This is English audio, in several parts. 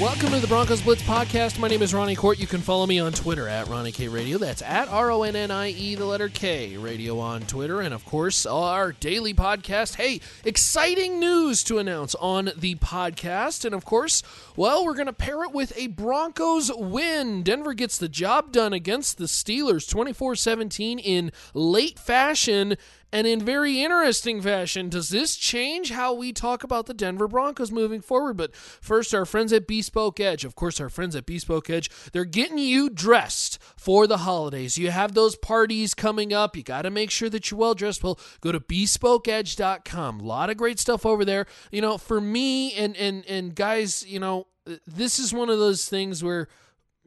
Welcome to the Broncos Blitz podcast. My name is Ronnie Kohrt. You can follow me on Twitter at Ronnie K Radio. That's at R O N N I E, the letter K Radio on Twitter. And of course, our daily podcast. Hey, exciting news to announce on the podcast. And of course, well, we're going to pair it with a Broncos win. Denver gets the job done against the Steelers 24 17 in late fashion. And in very interesting fashion, does this change how we talk about the Denver Broncos moving forward? But first, our friends at Bespoke Edge. Of course, our friends at Bespoke Edge, they're getting you dressed for the holidays. You have those parties coming up. You got to make sure that you're well dressed. Well, go to bespokeedge.com. A lot of great stuff over there. You know, for me and and and guys, you know, this is one of those things where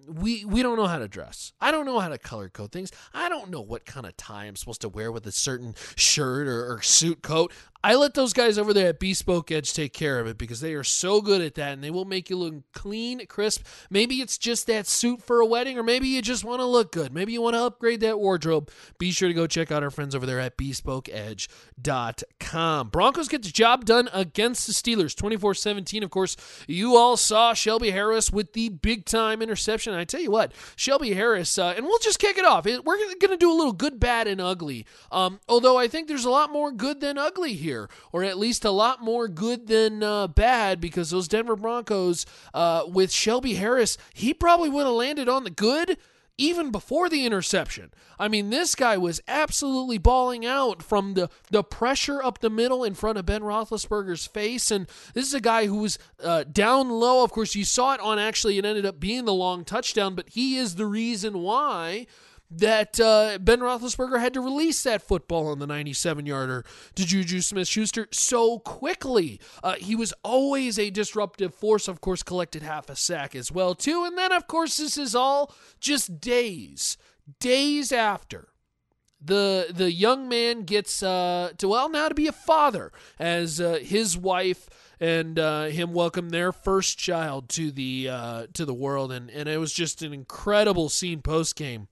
we we don't know how to dress. I don't know how to color code things. I don't know what kind of tie I'm supposed to wear with a certain shirt or, or, suit coat. I let those guys over there at Bespoke Edge take care of it because they are so good at that and they will make you look clean, crisp. Maybe it's just that suit for a wedding, or maybe you just want to look good. Maybe you want to upgrade that wardrobe. Be sure to go check out our friends over there at bespokeedge.com. Broncos get the job done against the Steelers 24 17. Of course, you all saw Shelby Harris with the big time interception. I tell you what, Shelby Harris, uh, and we'll just kick it off. We're going to do a little good, bad, and ugly. Um, although I think there's a lot more good than ugly here or at least a lot more good than uh, bad, because those Denver Broncos uh, with Shelby Harris, he probably would have landed on the good even before the interception. I mean, this guy was absolutely balling out from the, the pressure up the middle in front of Ben Roethlisberger's face. And this is a guy who was uh, down low. Of course, you saw it on actually, it ended up being the long touchdown, but he is the reason why that uh, Ben Roethlisberger had to release that football on the 97 yarder to Juju Smith Schuster so quickly. Uh, he was always a disruptive force, of course, collected half a sack as well, too. And then, of course, this is all just days, days after the the young man gets uh, to well now to be a father as uh, his wife and uh, him welcome their first child to the uh, to the world and and it was just an incredible scene post game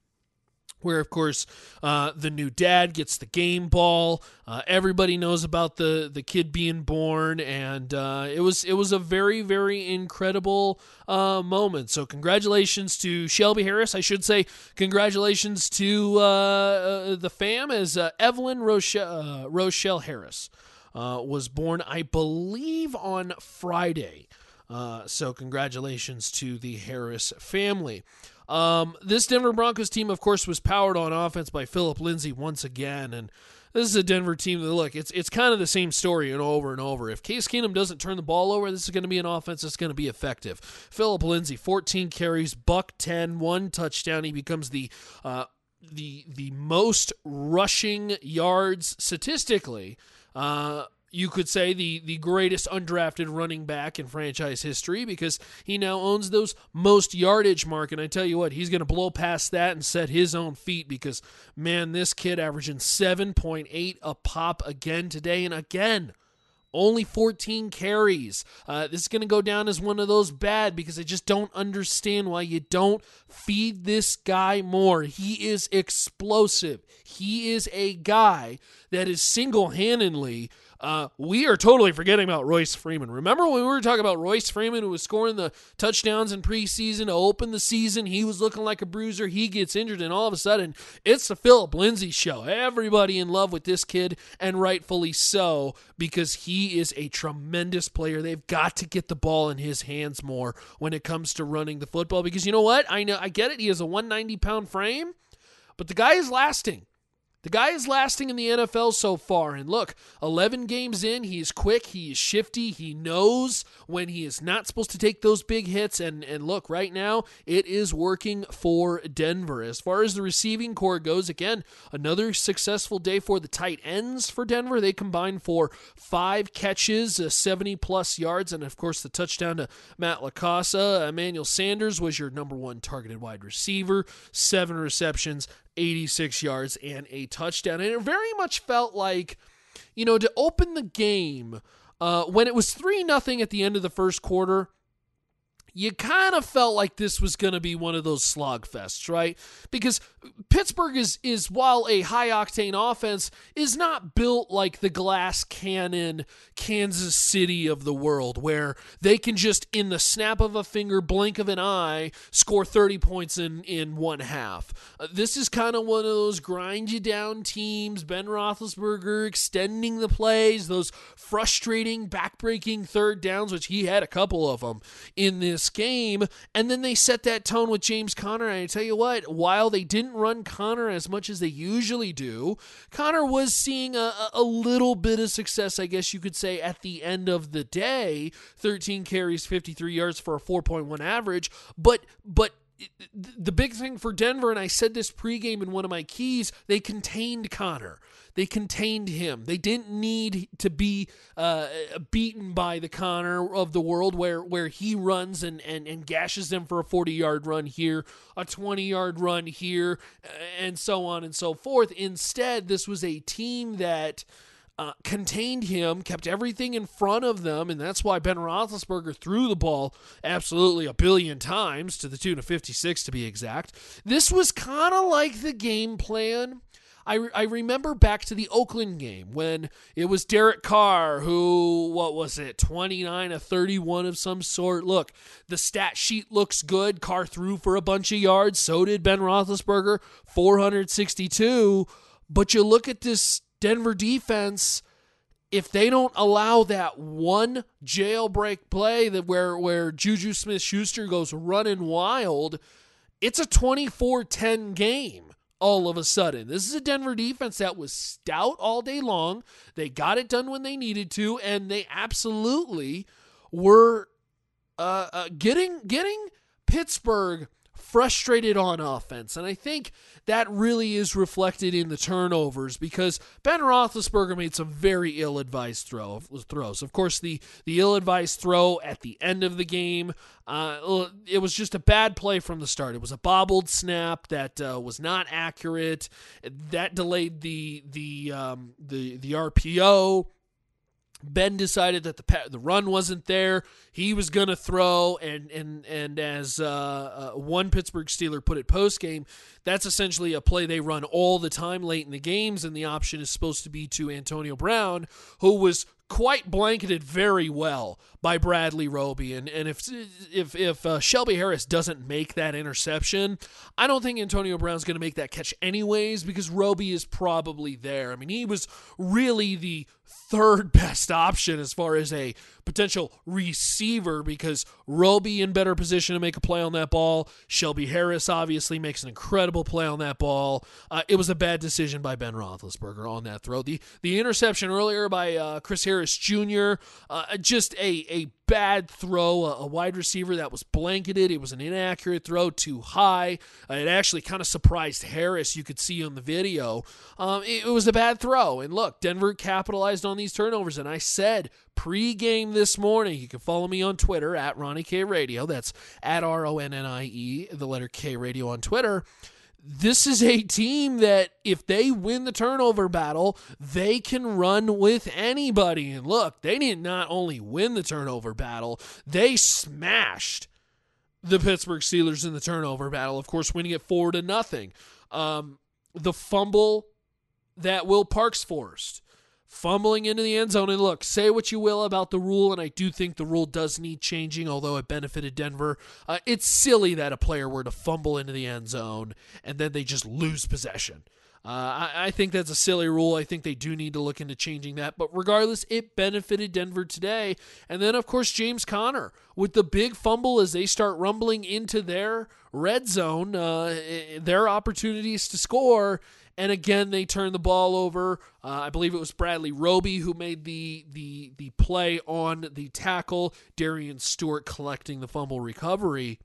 where of course uh, the new dad gets the game ball. Uh, everybody knows about the the kid being born, and uh, it was it was a very very incredible uh, moment. So congratulations to Shelby Harris. I should say congratulations to uh, uh, the fam as Evelyn Rochelle, Rochelle Harris was born, I believe, on Friday. so congratulations to the Harris family. Um, this Denver Broncos team, of course, was powered on offense by Philip Lindsay once again, and this is a Denver team that look, it's it's kind of the same story and over and over. If Case Keenum doesn't turn the ball over, this is going to be an offense that's going to be effective. Philip Lindsay, 14 carries, buck 10, one touchdown. He becomes the uh, the the most rushing yards statistically. Uh, you could say the the greatest undrafted running back in franchise history because he now owns those most yardage mark and I tell you what he's going to blow past that and set his own feet because man this kid averaging 7.8 a pop again today and again only 14 carries. Uh, this is going to go down as one of those bad because I just don't understand why you don't feed this guy more. He is explosive. He is a guy that is single handedly uh, we are totally forgetting about Royce Freeman. Remember when we were talking about Royce Freeman, who was scoring the touchdowns in preseason to open the season? He was looking like a bruiser. He gets injured, and all of a sudden, it's the Philip Lindsay show. Everybody in love with this kid, and rightfully so, because he is a tremendous player. They've got to get the ball in his hands more when it comes to running the football. Because you know what? I know I get it. He has a 190 pound frame, but the guy is lasting. The guy is lasting in the NFL so far. And look, 11 games in, he's quick, he is shifty, he knows when he is not supposed to take those big hits. And, and look, right now, it is working for Denver. As far as the receiving corps goes, again, another successful day for the tight ends for Denver. They combined for five catches, uh, 70 plus yards, and of course, the touchdown to Matt LaCosse. Emmanuel Sanders was your number one targeted wide receiver, seven receptions, 86 yards and a touchdown. And it very much felt like, you know, to open the game uh, when it was 3 nothing at the end of the first quarter you kind of felt like this was going to be one of those slog fests, right? Because Pittsburgh is is while a high octane offense is not built like the glass cannon Kansas City of the world where they can just in the snap of a finger blink of an eye score 30 points in in one half. Uh, this is kind of one of those grind you down teams, Ben Roethlisberger extending the plays, those frustrating backbreaking third downs which he had a couple of them in this this game. And then they set that tone with James Conner. And I tell you what, while they didn't run Conner as much as they usually do, Conner was seeing a, a little bit of success, I guess you could say, at the end of the day. 13 carries, 53 yards for a 4.1 average. But, but, the big thing for Denver, and I said this pregame in one of my keys, they contained Conner. They contained him. They didn't need to be uh, beaten by the Conner of the world where, where he runs and, and, and gashes them for a 40 yard run here, a 20 yard run here, and so on and so forth. Instead, this was a team that. Uh, contained him, kept everything in front of them, and that's why Ben Roethlisberger threw the ball absolutely a billion times to the tune of 56 to be exact. This was kind of like the game plan I, I remember back to the Oakland game when it was Derek Carr who, what was it, 29 of 31 of some sort. Look, the stat sheet looks good. Carr threw for a bunch of yards. So did Ben Roethlisberger, 462. But you look at this Denver defense if they don't allow that one jailbreak play that where where Juju Smith Schuster goes running wild, it's a 24-10 game all of a sudden. This is a Denver defense that was stout all day long. They got it done when they needed to, and they absolutely were uh, uh, getting getting Pittsburgh frustrated on offense. And I think that really is reflected in the turnovers because Ben Roethlisberger made some very ill-advised throw, throws. Of course, the, the ill-advised throw at the end of the game, uh, it was just a bad play from the start. It was a bobbled snap that uh, was not accurate. That delayed the the um, the the RPO. Ben decided that the the run wasn't there. He was gonna throw, and and and as uh, uh, one Pittsburgh Steeler put it post game, that's essentially a play they run all the time late in the games, and the option is supposed to be to Antonio Brown, who was quite blanketed very well by Bradley Roby. And, and if if if uh, Shelby Harris doesn't make that interception, I don't think Antonio Brown's to make that catch anyways because Roby is probably there. I mean, he was really the third best option as far as a potential receiver because Roby in better position to make a play on that ball. Shelby Harris obviously makes an incredible play on that ball. Uh, it was a bad decision by Ben Roethlisberger on that throw. The the interception earlier by uh, Chris Harris Jr. Uh, just a a bad throw, a, a, wide receiver that was blanketed. It was an inaccurate throw, too high. Uh, it actually kind of surprised Harris. You could see on the video. Um, it, it was a bad throw. And look, Denver capitalized on these turnovers. And I said pre-game this morning. You can follow me on Twitter at Ronnie K Radio. That's at R O N N I E, the letter K Radio on Twitter this is a team that if they win the turnover battle, they can run with anybody. And look, they did not not only win the turnover battle, they smashed the Pittsburgh Steelers in the turnover battle. Of course, winning it four to nothing. Um, the fumble that Will Parks forced fumbling into the end zone. And look, say what you will about the rule, and I do think the rule does need changing, although it benefited Denver. Uh, it's silly that a player were to fumble into the end zone and then they just lose possession. Uh, I, I, think that's a silly rule. I think they do need to look into changing that. But regardless, it benefited Denver today. And then, of course, James Conner with the big fumble as they start rumbling into their red zone, uh, their opportunities to score and again they turned the ball over. Uh, I believe it was Bradley Roby who made the the the play on the tackle. Darian Stewart collecting the fumble recovery.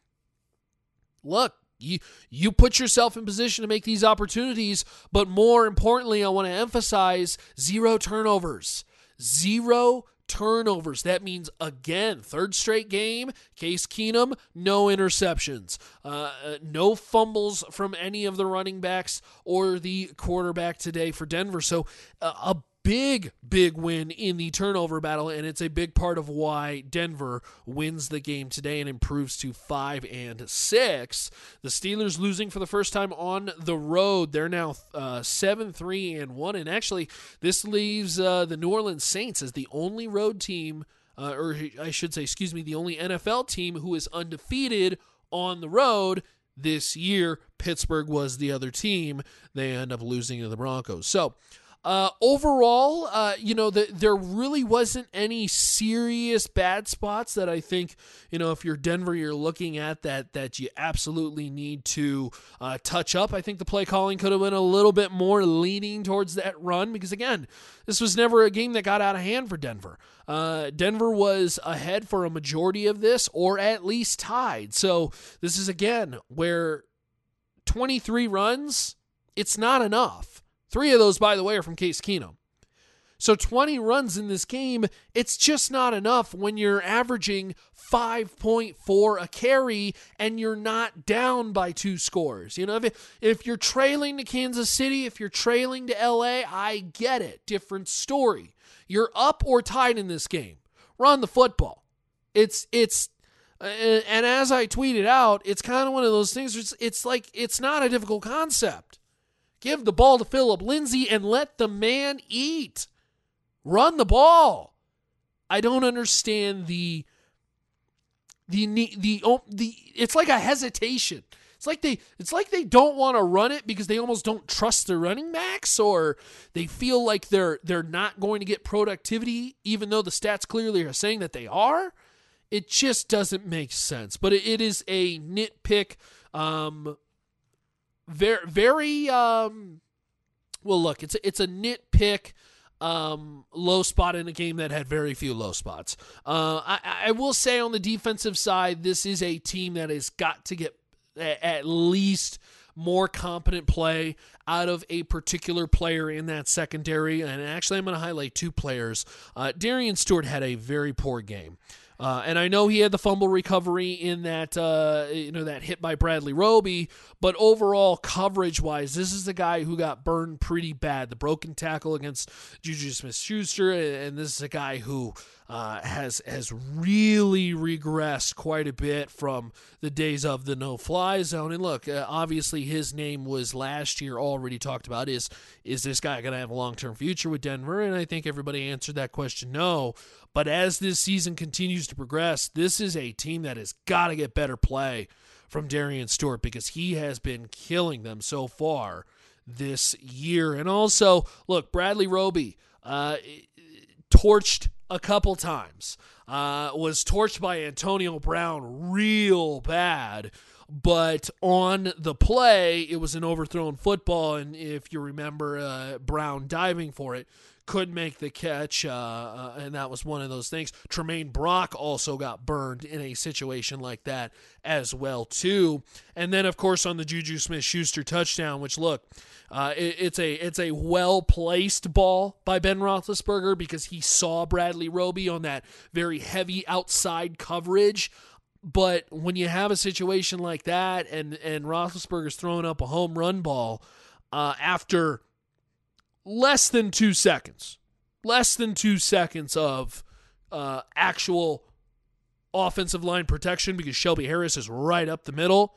Look, you you put yourself in position to make these opportunities, but more importantly, I want to emphasize zero turnovers. Zero turnovers. That means, again, third straight game, Case Keenum, no interceptions, uh, uh, no fumbles from any of the running backs or the quarterback today for Denver. So, uh, a big, big win in the turnover battle, and it's a big part of why Denver wins the game today and improves to five and six. The Steelers losing for the first time on the road. They're now uh, seven, three, and one. And actually, this leaves uh, the New Orleans Saints as the only road team, uh, or I should say, excuse me, the only NFL team who is undefeated on the road this year. Pittsburgh was the other team. They end up losing to the Broncos. So, uh, overall, uh, you know, the, there really wasn't any serious bad spots that I think, you know, if you're Denver, you're looking at that that you absolutely need to uh, touch up. I think the play calling could have been a little bit more leaning towards that run because again, this was never a game that got out of hand for Denver. Uh, Denver was ahead for a majority of this, or at least tied. So this is again where 23 runs, it's not enough. Three of those, by the way, are from Case Keenum. So 20 runs in this game, it's just not enough when you're averaging 5.4 a carry and you're not down by two scores. You know, if, if you're trailing to Kansas City, if you're trailing to LA, I get it. Different story. You're up or tied in this game. Run the football. It's it's and as I tweeted out, it's kind of one of those things. It's, it's like it's not a difficult concept. Give the ball to Philip Lindsay and let the man eat. Run the ball. I don't understand the the the the, the it's like a hesitation. It's like they it's like they don't want to run it because they almost don't trust their running backs or they feel like they're they're not going to get productivity even though the stats clearly are saying that they are. It just doesn't make sense. But it, it is a nitpick um, very very um well look it's a, it's a nitpick um, low spot in a game that had very few low spots. Uh, I, I will say on the defensive side, this is a team that has got to get at least more competent play out of a particular player in that secondary. And actually, I'm going to highlight two players. Uh, Darian Stewart had a very poor game. Uh, and I know he had the fumble recovery in that uh, you know that hit by Bradley Roby, but overall coverage wise, this is the guy who got burned pretty bad. The broken tackle against Juju Smith-Schuster, and this is a guy who uh, has has really regressed quite a bit from the days of the no fly zone. And look, uh, obviously his name was last year already talked about. Is is this guy going to have a long term future with Denver? And I think everybody answered that question no. But as this season continues to progress, this is a team that has got to get better play from Darian Stewart because he has been killing them so far this year. And also, look, Bradley Roby uh, torched a couple times. Uh, was torched by Antonio Brown real bad. But on the play, it was an overthrown football. And if you remember uh, Brown diving for it, could make the catch, uh, uh, and that was one of those things. Tramaine Brock also got burned in a situation like that as well too. And then of course on the Juju Smith-Schuster touchdown, which look, uh, it, it's a it's a well placed ball by Ben Roethlisberger because he saw Bradley Roby on that very heavy outside coverage. But when you have a situation like that, and and Roethlisberger's throwing up a home run ball uh, after less than two seconds, less than two seconds of uh, actual offensive line protection because Shelby Harris is right up the middle.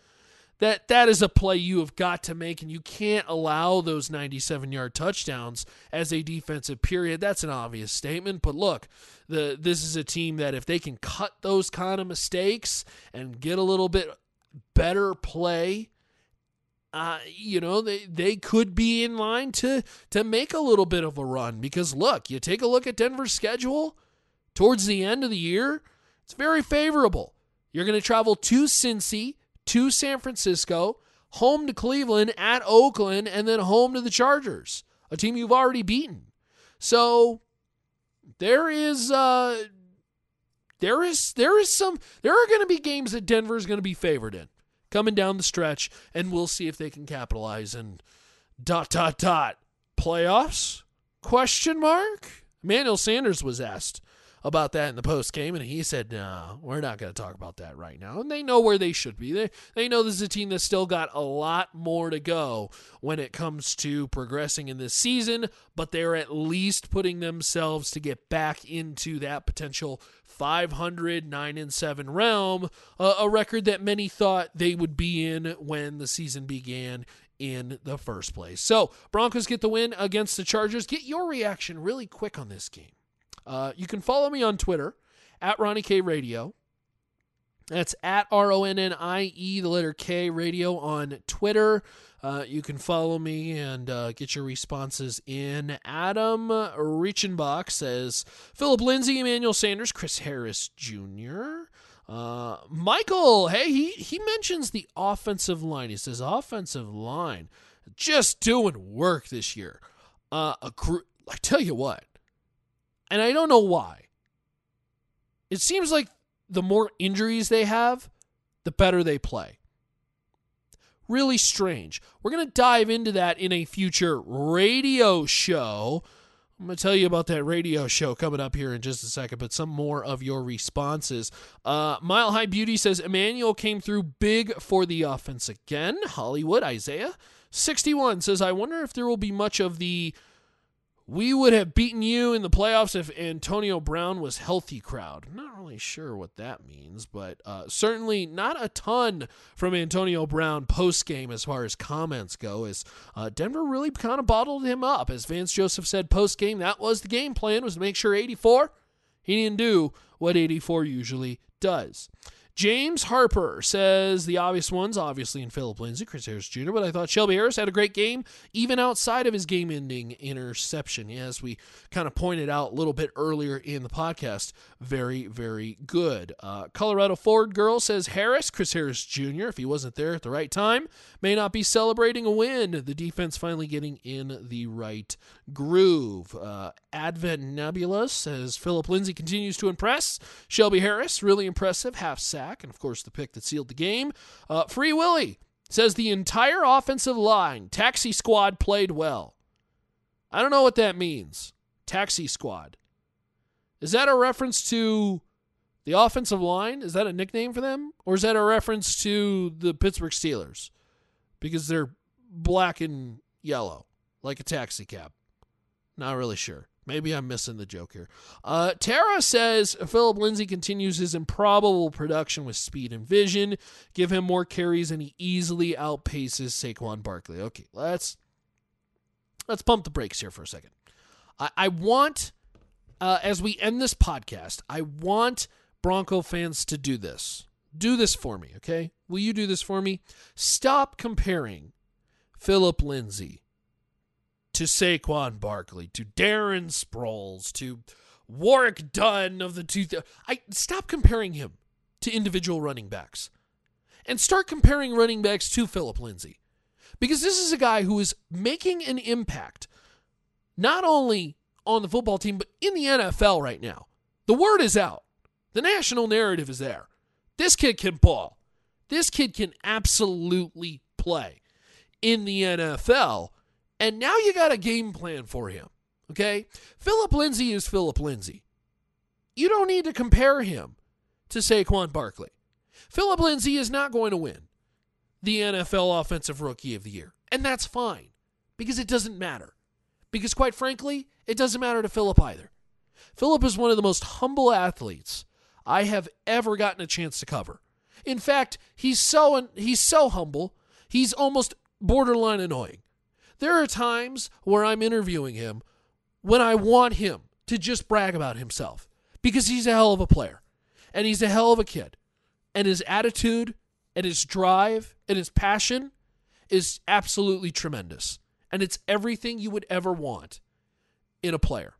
That that is a play you have got to make, and you can't allow those 97 yard touchdowns as a defensive period. That's an obvious statement, but look, the this is a team that if they can cut those kind of mistakes and get a little bit better play uh, you know, they, they could be in line to to make a little bit of a run because look, you take a look at Denver's schedule towards the end of the year, it's very favorable. You're going to travel to Cincy, to San Francisco, home to Cleveland, at Oakland, and then home to the Chargers, a team you've already beaten. So there is uh there is there is some there are going to be games that Denver is going to be favored in coming down the stretch, and we'll see if they can capitalize. And dot dot dot. Playoffs? Question mark. Emmanuel Sanders was asked about that in the post game, and he said, "No, we're not going to talk about that right now." And they know where they should be. They they know this is a team that's still got a lot more to go when it comes to progressing in this season, but they're at least putting themselves to get back into that potential 500 9 and 7 realm, a record that many thought they would be in when the season began in the first place. So, Broncos get the win against the Chargers. Get your reaction really quick on this game. Uh, you can follow me on Twitter at Ronnie K Radio. That's at R O N N I E, the letter K radio on Twitter. Uh, you can follow me and uh, get your responses in. Adam Reichenbach says Philip Lindsay, Emmanuel Sanders, Chris Harris Jr. Uh, Michael, hey, he, he mentions the offensive line. He says offensive line just doing work this year. Uh, a gr- I tell you what, and I don't know why. It seems like the more injuries they have, the better they play. Really strange. We're going to dive into that in a future radio show. I'm going to tell you about that radio show coming up here in just a second, but some more of your responses. Uh, Mile High Beauty says Emmanuel came through big for the offense again. Hollywood, Isaiah. 61 says, I wonder if there will be much of the we would have beaten you in the playoffs if Antonio Brown was healthy crowd. Not really sure what that means, but uh, certainly not a ton from Antonio Brown post game as far as comments go. As uh, Denver really kind of bottled him up, as Vance Joseph said post game, that was the game plan was to make sure 84. He didn't do what 84 usually does. James Harper says the obvious ones, obviously in Philip Lindsay, Chris Harris Jr., but I thought Shelby Harris had a great game, even outside of his game ending interception. As we kind of pointed out a little bit earlier in the podcast, very, very good. Uh, Colorado Ford Girl says Harris, Chris Harris Jr., if he wasn't there at the right time, may not be celebrating a win. The defense finally getting in the right groove. Uh, Advent Nebula says Philip Lindsay continues to impress. Shelby Harris, really impressive, half sack, and of course the pick that sealed the game. Uh, Free Willy says the entire offensive line, taxi squad, played well. I don't know what that means. Taxi squad. Is that a reference to the offensive line? Is that a nickname for them? Or is that a reference to the Pittsburgh Steelers? Because they're black and yellow, like a taxi cab. Not really sure. Maybe I'm missing the joke here. Uh, Tara says Philip Lindsay continues his improbable production with speed and vision. Give him more carries, and he easily outpaces Saquon Barkley. Okay, let's let's pump the brakes here for a second. I, I want, uh, as we end this podcast, I want Bronco fans to do this. Do this for me, okay? Will you do this for me? Stop comparing Philip Lindsay to Saquon Barkley, to Darren Sproles, to Warwick Dunn of the two. Th- I stop comparing him to individual running backs, and start comparing running backs to Philip Lindsay, because this is a guy who is making an impact, not only on the football team but in the NFL right now. The word is out. The national narrative is there. This kid can ball. This kid can absolutely play in the NFL and now you got a game plan for him. Okay? Philip Lindsay is Philip Lindsay. You don't need to compare him to Saquon Barkley. Philip Lindsay is not going to win the NFL Offensive Rookie of the Year. And that's fine because it doesn't matter. Because quite frankly, it doesn't matter to Philip either. Philip is one of the most humble athletes I have ever gotten a chance to cover. In fact, he's so he's so humble, he's almost borderline annoying. There are times where I'm interviewing him when I want him to just brag about himself because he's a hell of a player and he's a hell of a kid. And his attitude and his drive and his passion is absolutely tremendous. And it's everything you would ever want in a player.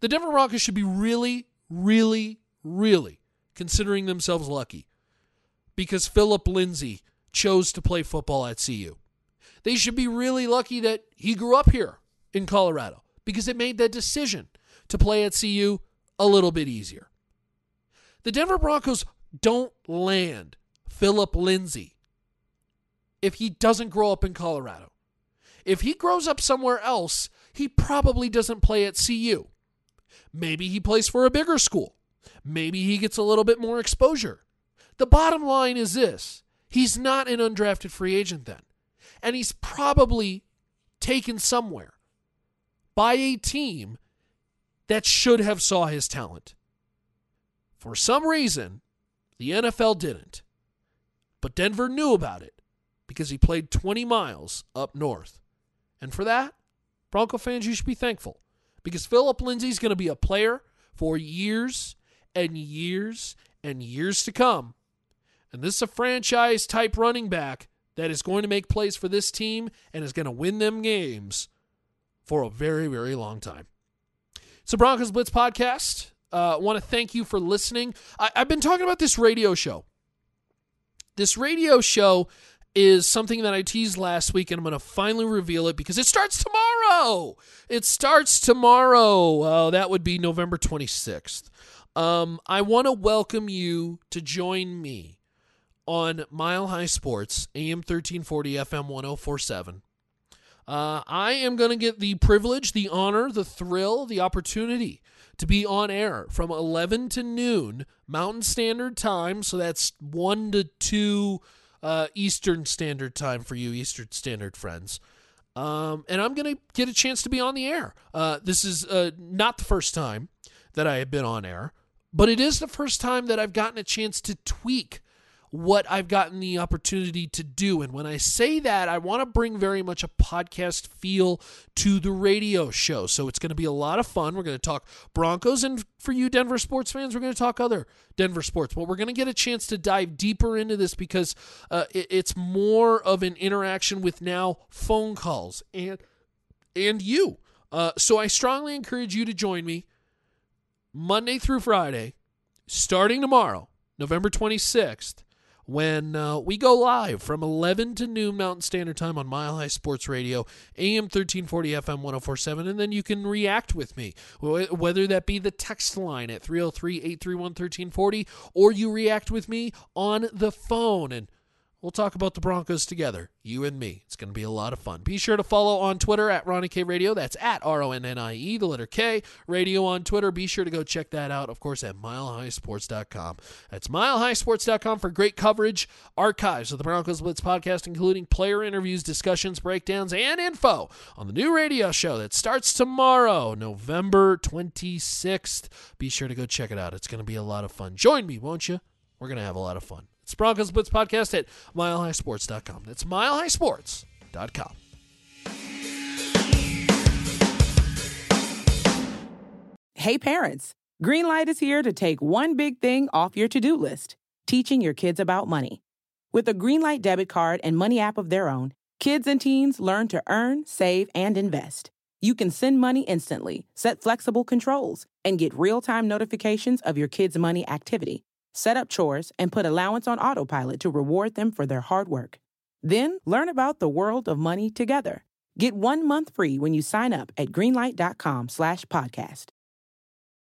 The Denver Broncos should be really, really, really considering themselves lucky because Philip Lindsay chose to play football at CU. They should be really lucky that he grew up here in Colorado because it made that decision to play at CU a little bit easier. The Denver Broncos don't land Philip Lindsay if he doesn't grow up in Colorado. If he grows up somewhere else, he probably doesn't play at CU. Maybe he plays for a bigger school. Maybe he gets a little bit more exposure. The bottom line is this he's not an undrafted free agent then. And he's probably taken somewhere by a team that should have saw his talent. For some reason, the NFL didn't. But Denver knew about it because he played 20 miles up north. And for that, Bronco fans, you should be thankful because Philip Lindsay is going to be a player for years and years and years to come. And this is a franchise type running back that is going to make plays for this team and is going to win them games for a very, very long time. A Broncos Blitz podcast. I uh, want to thank you for listening. I- I've been talking about this radio show. This radio show is something that I teased last week, and I'm going to finally reveal it because it starts tomorrow. It starts tomorrow. Uh, that would be November 26th. Um, I want to welcome you to join me on Mile High Sports, AM 1340, FM 1047. Uh, I am going to get the privilege, the honor, the thrill, the opportunity to be on air from 11 to noon Mountain Standard Time. So that's 1 to 2 uh, Eastern Standard Time for you, Eastern Standard friends. Um, and I'm going to get a chance to be on the air. Uh, this is uh, not the first time that I have been on air, but it is the first time that I've gotten a chance to tweak what I've gotten the opportunity to do. And when I say that, I want to bring very much a podcast feel to the radio show. So it's going to be a lot of fun. We're going to talk Broncos. And for you Denver sports fans, we're going to talk other Denver sports. But we're going to get a chance to dive deeper into this because uh, it, it's more of an interaction with now phone calls and, and you. Uh, so I strongly encourage you to join me Monday through Friday, starting tomorrow, November 26th when uh, we go live from 11 to noon Mountain Standard Time on Mile High Sports Radio, AM 1340, FM 1047. And then you can react with me, whether that be the text line at 303 831 1340 or you react with me on the phone. And We'll talk about the Broncos together, you and me. It's going to be a lot of fun. Be sure to follow on Twitter at Ronnie K Radio. That's at R O N N I E, the letter K, radio on Twitter. Be sure to go check that out, of course, at milehighsports.com. That's milehighsports.com for great coverage, archives of the Broncos Blitz podcast, including player interviews, discussions, breakdowns, and info on the new radio show that starts tomorrow, November 26th. Be sure to go check it out. It's going to be a lot of fun. Join me, won't you? We're going to have a lot of fun. It's Broncos Blitz podcast at milehighsports.com. That's milehighsports.com. Hey, parents. Greenlight is here to take one big thing off your to do list teaching your kids about money. With a Greenlight debit card and money app of their own, kids and teens learn to earn, save, and invest. You can send money instantly, set flexible controls, and get real time notifications of your kids' money activity set up chores, and put allowance on autopilot to reward them for their hard work. Then learn about the world of money together. Get one month free when you sign up at greenlight.com slash podcast.